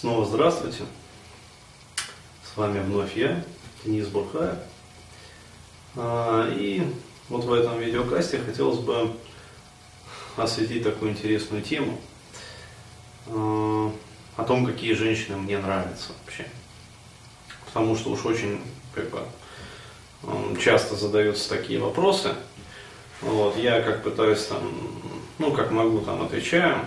Снова здравствуйте. С вами вновь я, Денис Бурхаев. А, и вот в этом видеокасте хотелось бы осветить такую интересную тему а, о том, какие женщины мне нравятся вообще. Потому что уж очень как бы, часто задаются такие вопросы. Вот, я как пытаюсь там, ну как могу там отвечаю,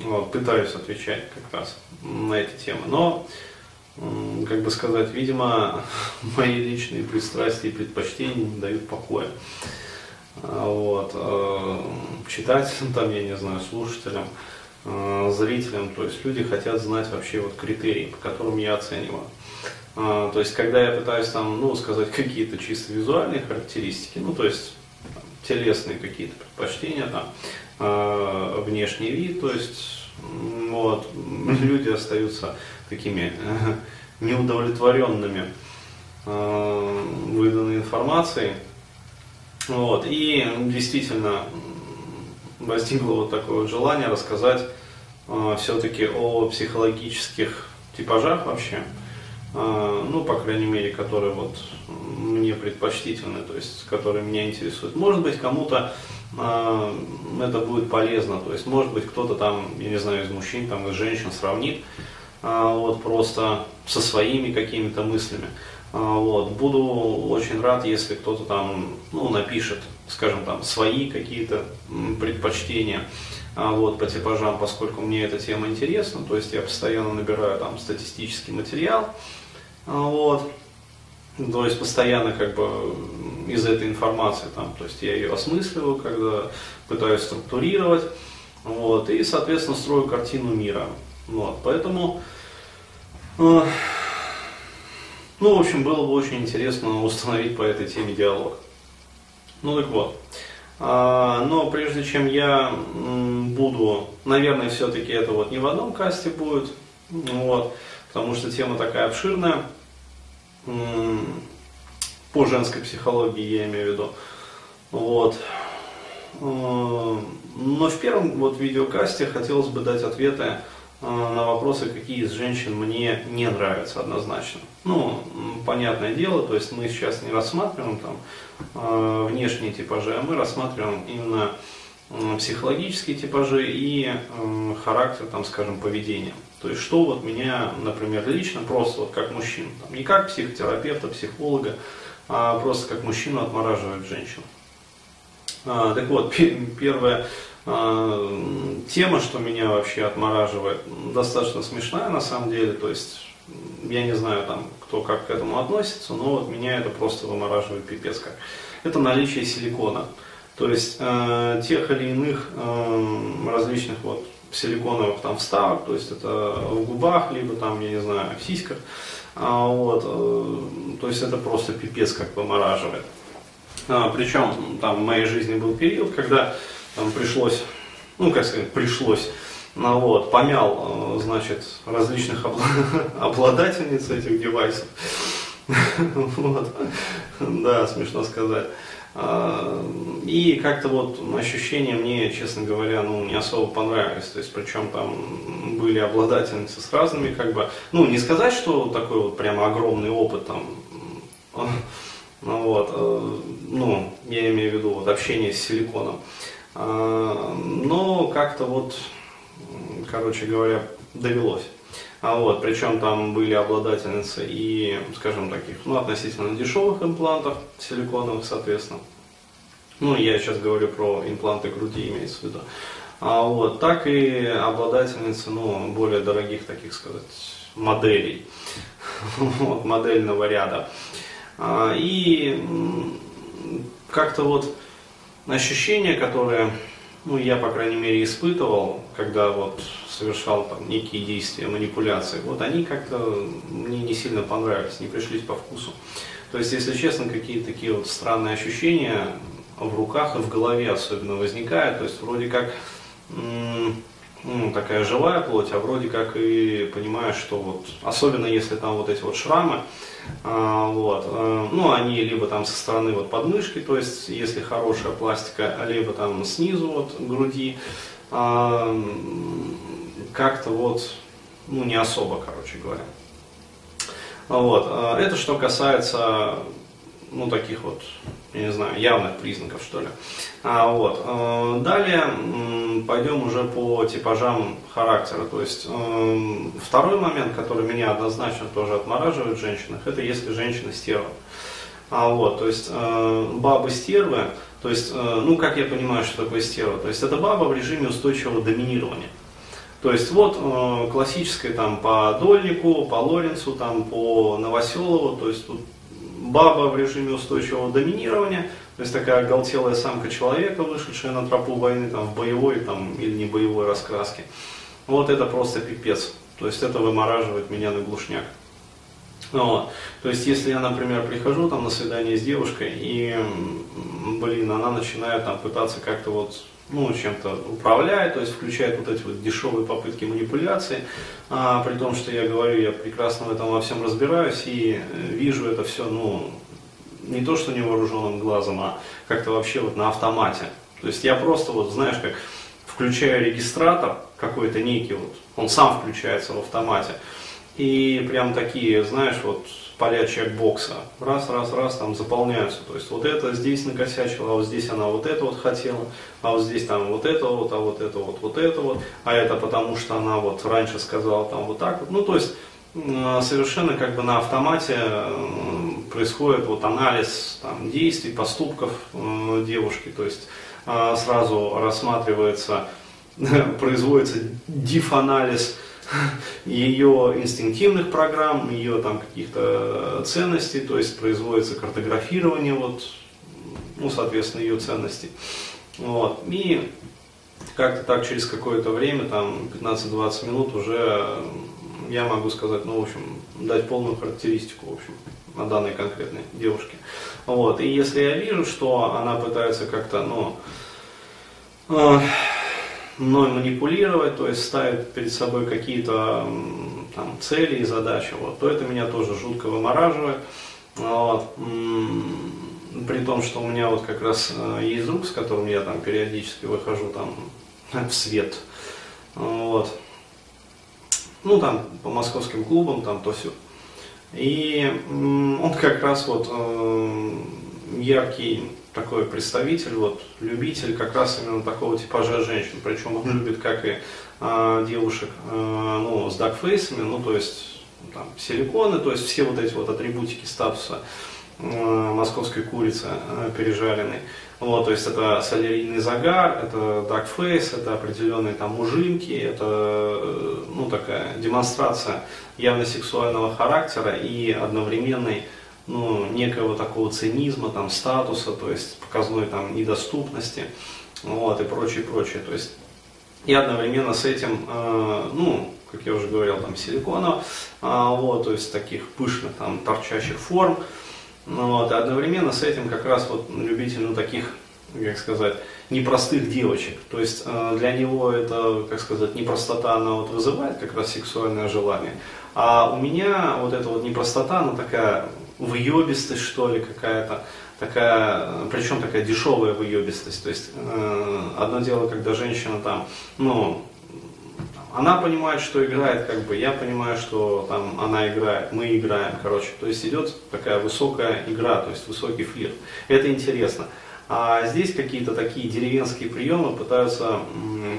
вот, пытаюсь отвечать как раз на эти темы. Но, как бы сказать, видимо, мои личные пристрастия и предпочтения не дают покоя. А, вот, э, читателям, там, я не знаю, слушателям, э, зрителям, то есть люди хотят знать вообще вот критерии, по которым я оцениваю. А, то есть, когда я пытаюсь там, ну, сказать какие-то чисто визуальные характеристики, ну, то есть, телесные какие-то предпочтения, там, внешний вид, то есть вот, люди остаются такими э, неудовлетворенными э, выданной информацией. Вот, и действительно возникло вот такое вот желание рассказать э, все-таки о психологических типажах вообще, э, ну, по крайней мере, которые вот мне предпочтительны, то есть, которые меня интересуют. Может быть, кому-то это будет полезно. То есть, может быть, кто-то там, я не знаю, из мужчин, там, из женщин сравнит а, вот просто со своими какими-то мыслями. А, вот. Буду очень рад, если кто-то там ну, напишет, скажем, там, свои какие-то предпочтения вот, по типажам, поскольку мне эта тема интересна, то есть я постоянно набираю там статистический материал, вот, то есть постоянно как бы из этой информации, там, то есть я ее осмысливаю, когда пытаюсь структурировать, вот, и, соответственно, строю картину мира. Вот, поэтому, э, ну, в общем, было бы очень интересно установить по этой теме диалог. Ну так вот. А, но прежде чем я буду, наверное, все-таки это вот не в одном касте будет, вот, потому что тема такая обширная по женской психологии я имею в виду. Вот. Э, но в первом вот видеокасте хотелось бы дать ответы э, на вопросы, какие из женщин мне не нравятся однозначно. Ну, понятное дело, то есть мы сейчас не рассматриваем там э, внешние типажи, а мы рассматриваем именно психологические типажи и характер, там, скажем, поведения. То есть что вот меня, например, лично, просто вот как мужчина, там, не как психотерапевта, психолога, а просто как мужчину отмораживает женщину. А, так вот, первая а, тема, что меня вообще отмораживает, достаточно смешная на самом деле, то есть я не знаю там, кто как к этому относится, но вот меня это просто вымораживает пипец как. Это наличие силикона. То есть э, тех или иных э, различных вот силиконовых там вставок, то есть это в губах, либо там, я не знаю, в сиськах. А, вот, э, то есть это просто пипец как вымораживает. А, причем там в моей жизни был период, когда там пришлось, ну как сказать, пришлось, ну, вот, помял, э, значит, различных обладательниц этих девайсов. Вот. Да, смешно сказать. А, и как-то вот ощущения мне, честно говоря, ну, не особо понравились. То есть, причем там были обладательницы с разными, как бы, ну, не сказать, что такой вот прямо огромный опыт там, ну, вот, э, ну, я имею в виду вот общение с силиконом. А, но как-то вот, короче говоря, довелось. А вот, причем там были обладательницы и, скажем, таких, ну, относительно дешевых имплантов, силиконовых, соответственно. Ну, я сейчас говорю про импланты груди, имеется в виду. А вот, так и обладательницы, ну, более дорогих, таких сказать, моделей, вот, модельного ряда. А, и как-то вот ощущения, которые, ну, я, по крайней мере, испытывал, когда вот совершал там некие действия, манипуляции, вот они как-то мне не сильно понравились, не пришлись по вкусу. То есть, если честно, какие-то такие вот странные ощущения в руках и в голове особенно возникают. То есть, вроде как ну, такая живая плоть, а вроде как и понимаешь, что вот, особенно если там вот эти вот шрамы, а, вот, а, ну, они либо там со стороны вот подмышки, то есть, если хорошая пластика, либо там снизу вот груди, а, как-то вот ну, не особо, короче говоря. Вот. А, это что касается, ну, таких вот, я не знаю, явных признаков, что ли. А, вот. Далее пойдем уже по типажам характера. То есть второй момент, который меня однозначно тоже отмораживает в женщинах, это если женщина стерва. Вот, то есть бабы стервы, то есть, ну, как я понимаю, что такое стерва? То есть, это баба в режиме устойчивого доминирования. То есть вот э, классическое там по Дольнику, по Лоренцу, там по Новоселову, то есть тут баба в режиме устойчивого доминирования, то есть такая оголтелая самка человека, вышедшая на тропу войны там, в боевой там, или не боевой раскраске. Вот это просто пипец. То есть это вымораживает меня на глушняк. Вот. То есть, если я, например, прихожу там на свидание с девушкой, и, блин, она начинает там пытаться как-то вот ну, чем-то управляет, то есть включает вот эти вот дешевые попытки манипуляции, а, при том, что я говорю, я прекрасно в этом во всем разбираюсь и э, вижу это все, ну, не то, что невооруженным глазом, а как-то вообще вот на автомате. То есть я просто вот, знаешь, как включаю регистратор какой-то некий, вот, он сам включается в автомате, и прям такие, знаешь, вот поля чекбокса. Раз, раз, раз, там заполняются. То есть вот это здесь накосячила, а вот здесь она вот это вот хотела, а вот здесь там вот это вот, а вот это вот, вот это вот, а это потому что она вот раньше сказала там вот так вот. Ну, то есть совершенно как бы на автомате происходит вот анализ там, действий, поступков девушки, то есть э, сразу рассматривается, производится диф-анализ ее инстинктивных программ, ее там каких-то ценностей, то есть производится картографирование, вот, ну, соответственно, ее ценностей. Вот. И как-то так через какое-то время, там 15-20 минут уже я могу сказать, ну, в общем, дать полную характеристику, в общем, на данной конкретной девушке. Вот. И если я вижу, что она пытается как-то, ну, э, мной манипулировать, то есть ставить перед собой какие-то там, цели и задачи, вот, то это меня тоже жутко вымораживает. Вот. При том, что у меня вот как раз э, есть друг, с которым я там периодически выхожу там в свет. Вот. Ну, там, по московским клубам, там, то все. И он как раз вот э, яркий такой представитель, вот, любитель как раз именно такого типажа женщин. Причем он любит как и э, девушек э, ну, с дакфейсами, ну то есть там, силиконы, то есть все вот эти вот атрибутики статуса э, московской курицы э, пережаренной. Вот, то есть это солярийный загар, это дакфейс, это определенные там мужинки, это э, ну, такая демонстрация явно сексуального характера и одновременной ну, некого такого цинизма, там, статуса, то есть показной там, недоступности вот, и прочее, прочее. То есть и одновременно с этим, э, ну, как я уже говорил, там силиконов, э, вот, то есть таких пышных, там, торчащих форм, вот, и одновременно с этим как раз вот любитель, ну, таких, как сказать, непростых девочек. То есть э, для него это, как сказать, непростота, она вот вызывает как раз сексуальное желание. А у меня вот эта вот непростота, она такая выебистость, что ли, какая-то, такая, причем такая дешевая выебистость. То есть э, одно дело, когда женщина там, ну, она понимает, что играет, как бы я понимаю, что там она играет, мы играем, короче. То есть идет такая высокая игра, то есть высокий флирт. Это интересно. А здесь какие-то такие деревенские приемы пытаются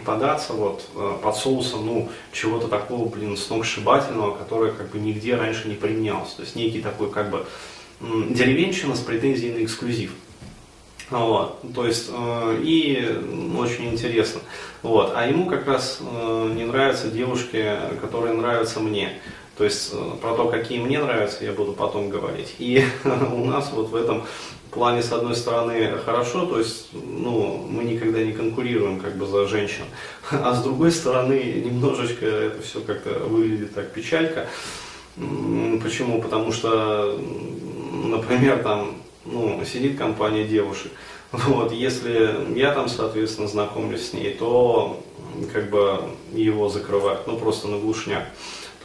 податься вот э, под соусом, ну, чего-то такого, блин, сногсшибательного, которое как бы нигде раньше не применялось. То есть некий такой как бы деревенщина с претензией на эксклюзив. Вот, то есть, э, и очень интересно. Вот, а ему как раз э, не нравятся девушки, которые нравятся мне. То есть э, про то, какие мне нравятся, я буду потом говорить. И у нас вот в этом плане, с одной стороны, хорошо, то есть ну, мы никогда не конкурируем как бы за женщин, а с другой стороны, немножечко это все как-то выглядит так печалька. Почему? Потому что, например, там ну, сидит компания девушек, вот, если я там, соответственно, знакомлюсь с ней, то как бы его закрывают, ну просто на глушняк.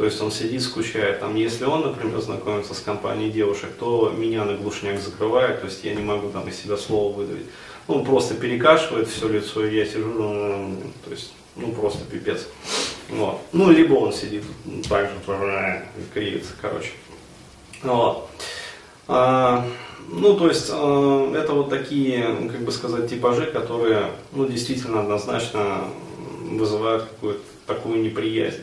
То есть он сидит, скучает. Там, если он, например, знакомится с компанией девушек, то меня на глушняк закрывает, то есть я не могу там из себя слово выдавить. Ну, просто перекашивает все лицо, и я сижу, ну, то есть, ну, просто пипец. Вот. Ну, либо он сидит так же, кривится, короче. Вот. А, ну, то есть, э, это вот такие, как бы сказать, типажи, которые, ну, действительно, однозначно вызывают какую-то такую неприязнь.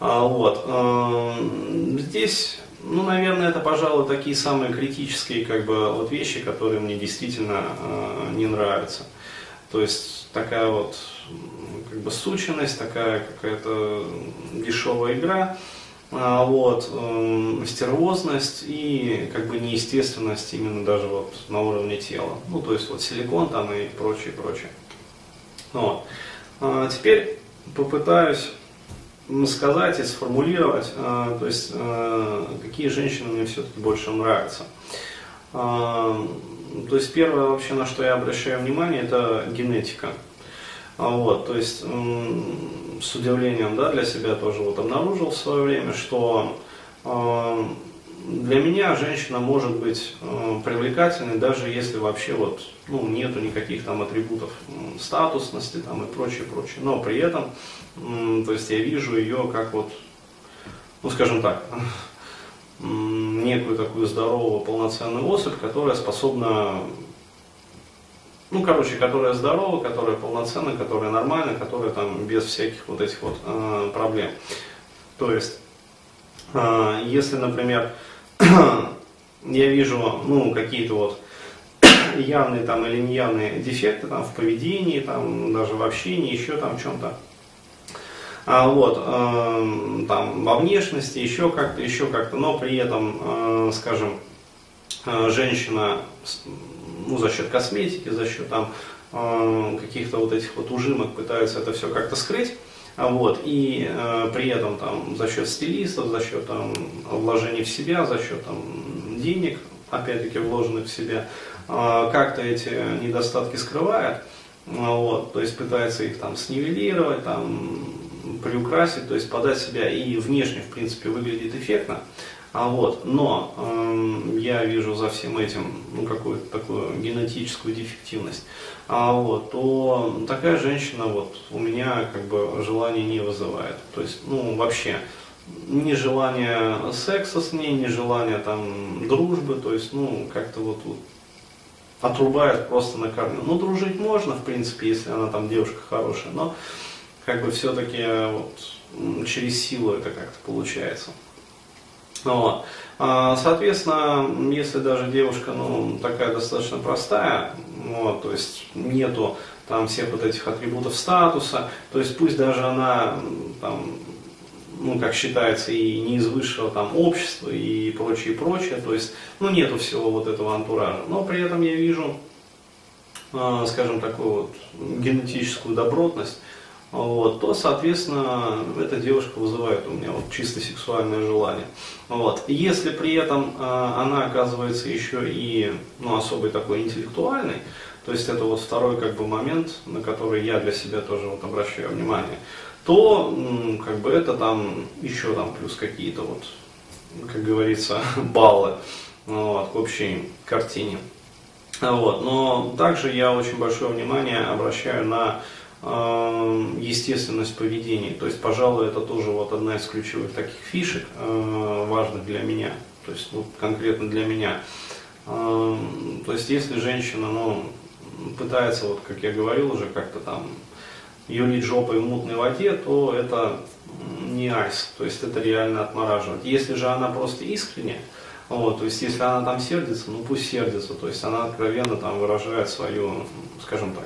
А, вот. Э, здесь, ну, наверное, это, пожалуй, такие самые критические, как бы, вот вещи, которые мне действительно э, не нравятся. То есть, такая вот, как бы, сученность, такая какая-то дешевая игра, а, вот, э, стервозность и как бы неестественность именно даже вот на уровне тела. Ну, то есть вот силикон там и прочее, прочее. Вот. А, теперь попытаюсь сказать и сформулировать, а, то есть а, какие женщины мне все-таки больше нравятся. А, то есть первое вообще, на что я обращаю внимание, это генетика. А вот, то есть с удивлением да, для себя тоже вот обнаружил в свое время, что э, для меня женщина может быть э, привлекательной, даже если вообще вот, ну, нету никаких там атрибутов статусности там, и прочее, прочее. Но при этом, то есть я вижу ее как вот, ну скажем так, некую такую здоровую полноценную особь, которая способна ну, короче, которая здорова, которая полноценна, которая нормальна, которая там без всяких вот этих вот э, проблем. То есть, если, например, я вижу, ну, какие-то вот явные там или неявные дефекты там в поведении, там даже в общении, еще там в чем-то, а, вот, э, там во внешности, еще как-то, еще как-то, но при этом, э, скажем, э, женщина ну, за счет косметики, за счет там, э, каких-то вот этих вот ужимок пытаются это все как-то скрыть. А вот, и э, при этом там, за счет стилистов, за счет там, вложений в себя, за счет там, денег, опять-таки вложенных в себя, э, как-то эти недостатки скрывает, э, вот, то есть пытается их там снивелировать, там, приукрасить, то есть подать себя и внешне, в принципе, выглядит эффектно. А вот, но э, я вижу за всем этим ну, какую-то такую генетическую дефективность. А вот, то такая женщина вот у меня как бы желание не вызывает. То есть, ну, вообще, ни желание секса с ней, ни желание там дружбы, то есть, ну, как-то вот, вот отрубает просто на корню. Ну, дружить можно, в принципе, если она там девушка хорошая, но как бы все-таки вот через силу это как-то получается. Вот. А, соответственно, если даже девушка ну, такая достаточно простая, вот, то есть нету там всех вот этих атрибутов статуса, то есть пусть даже она там, ну, как считается, и не из высшего там общества и прочее, прочее, то есть, ну, нету всего вот этого антуража, но при этом я вижу, э, скажем, такую вот генетическую добротность, вот, то, соответственно, эта девушка вызывает у меня вот чисто сексуальное желание. Вот. Если при этом э, она оказывается еще и ну, особый такой интеллектуальный, то есть это вот второй как бы момент, на который я для себя тоже вот обращаю внимание, то как бы это там еще там плюс какие-то вот, как говорится, баллы вот, к общей картине. Вот. Но также я очень большое внимание обращаю на естественность поведения. То есть, пожалуй, это тоже вот одна из ключевых таких фишек, э, важных для меня, то есть вот конкретно для меня. Э, то есть, если женщина, ну, пытается, вот как я говорил уже, как-то там юлить жопой в мутной воде, то это не айс, то есть это реально отмораживает. Если же она просто искренне, вот, то есть если она там сердится, ну пусть сердится, то есть она откровенно там выражает свою, скажем так,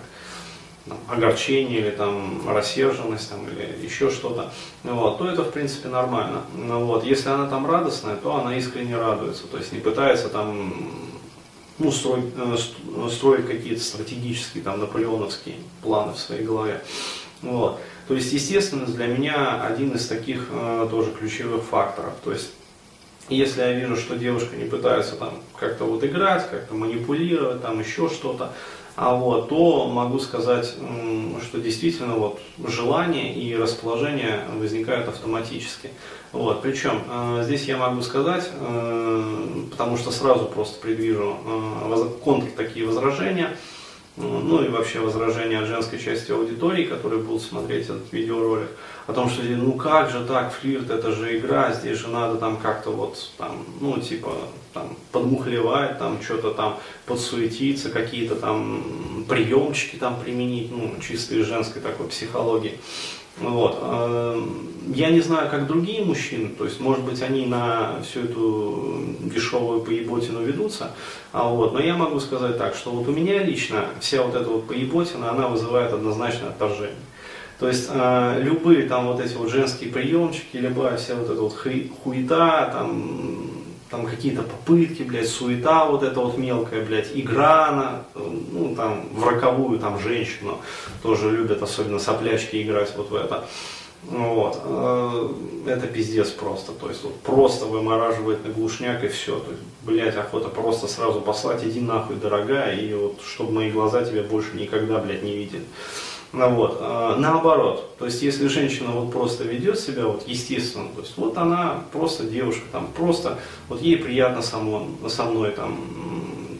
там, огорчение или там рассерженность там, или еще что-то, вот, то это в принципе нормально. Ну, вот, если она там радостная, то она искренне радуется, то есть не пытается там ну, строить, э, строить какие-то стратегические там наполеоновские планы в своей голове. Вот. То есть естественность для меня один из таких э, тоже ключевых факторов. То есть если я вижу, что девушка не пытается там как-то вот играть, как-то манипулировать, там еще что-то, а вот, то могу сказать, что действительно вот желание и расположение возникают автоматически. Вот, причем э, здесь я могу сказать, э, потому что сразу просто предвижу э, контр такие возражения, ну и вообще возражения от женской части аудитории, которые будут смотреть этот видеоролик, о том, что ну как же так, флирт, это же игра, здесь же надо там как-то вот там, ну типа там подмухлевать, там что-то там подсуетиться, какие-то там приемчики там применить, ну чисто из женской такой психологии. Вот. Э, я не знаю, как другие мужчины, то есть, может быть, они на всю эту дешевую поеботину ведутся, а вот, но я могу сказать так, что вот у меня лично вся вот эта вот поеботина, она вызывает однозначное отторжение. То есть э, любые там вот эти вот женские приемчики, любая вся вот эта вот хуета, там там какие-то попытки, блядь, суета вот эта вот мелкая, блядь, игра на, ну, там, в роковую, там, женщину, тоже любят, особенно соплячки играть вот в это. Вот. Э, это пиздец просто. То есть вот просто вымораживает на глушняк и все. То есть, блядь, охота просто сразу послать, иди нахуй, дорогая, и вот чтобы мои глаза тебя больше никогда, блядь, не видели. Ну, вот. А, наоборот, то есть если женщина вот просто ведет себя вот естественно, то есть вот она просто девушка, там просто вот ей приятно само, со мной там,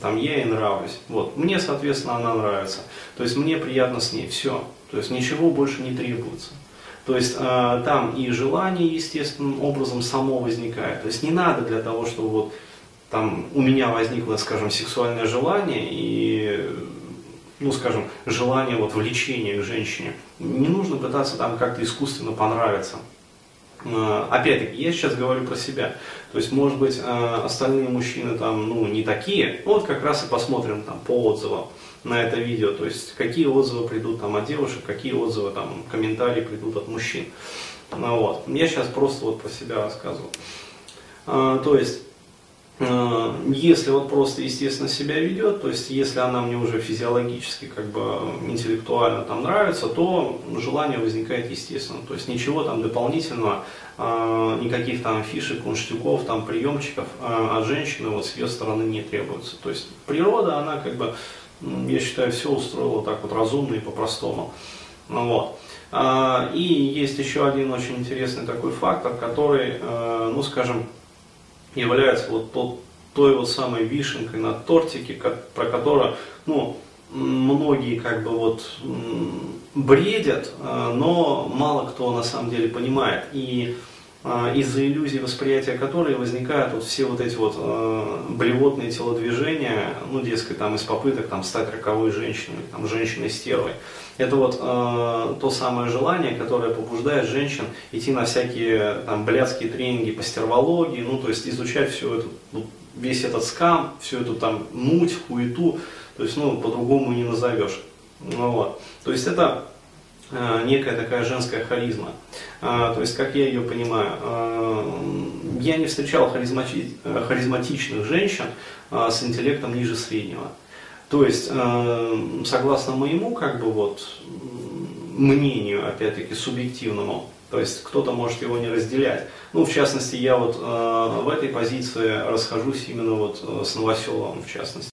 там я ей нравлюсь, вот мне соответственно она нравится, то есть мне приятно с ней, все, то есть ничего больше не требуется. То есть э, там и желание естественным образом само возникает. То есть не надо для того, чтобы вот там у меня возникло, скажем, сексуальное желание и ну, скажем, желание вот влечения к женщине. Не нужно пытаться там как-то искусственно понравиться. А, опять-таки, я сейчас говорю про себя. То есть, может быть, а, остальные мужчины там, ну, не такие. Вот как раз и посмотрим там по отзывам на это видео. То есть, какие отзывы придут там от девушек, какие отзывы там, комментарии придут от мужчин. Ну, вот. Я сейчас просто вот про себя рассказываю. А, то есть, Э, если вот просто естественно себя ведет, то есть если она мне уже физиологически, как бы интеллектуально там нравится, то желание возникает естественно. То есть ничего там дополнительного, э, никаких там фишек, кунштюков, там приемчиков э, от женщины вот с ее стороны не требуется. То есть природа, она как бы, я считаю, все устроила так вот разумно и по-простому. Ну вот. И есть еще один очень интересный такой фактор, который, ну скажем, является вот тот, той вот самой вишенкой на тортике, как, про которую, ну, многие как бы вот бредят, а, но мало кто на самом деле понимает. И а, из-за иллюзии восприятия которой возникают вот все вот эти вот э, блевотные телодвижения, ну, дескать, там, из попыток там, стать роковой женщиной, там, женщиной-стервой. Это вот э, то самое желание, которое побуждает женщин идти на всякие там блядские тренинги по стервологии, ну, то есть изучать все это, ну, весь этот скам, всю эту там муть, хуету, то есть, ну, по-другому не назовешь. Ну, вот. То есть это Э, некая такая женская харизма. Э, то есть, как я ее понимаю, э, я не встречал харизмати харизматичных женщин с интеллектом ниже среднего. То есть, согласно моему, как бы вот, мнению, опять-таки, субъективному, то есть кто-то может его не разделять. Ну, в частности, я вот э, в этой позиции расхожусь именно вот с Новоселовым, в частности.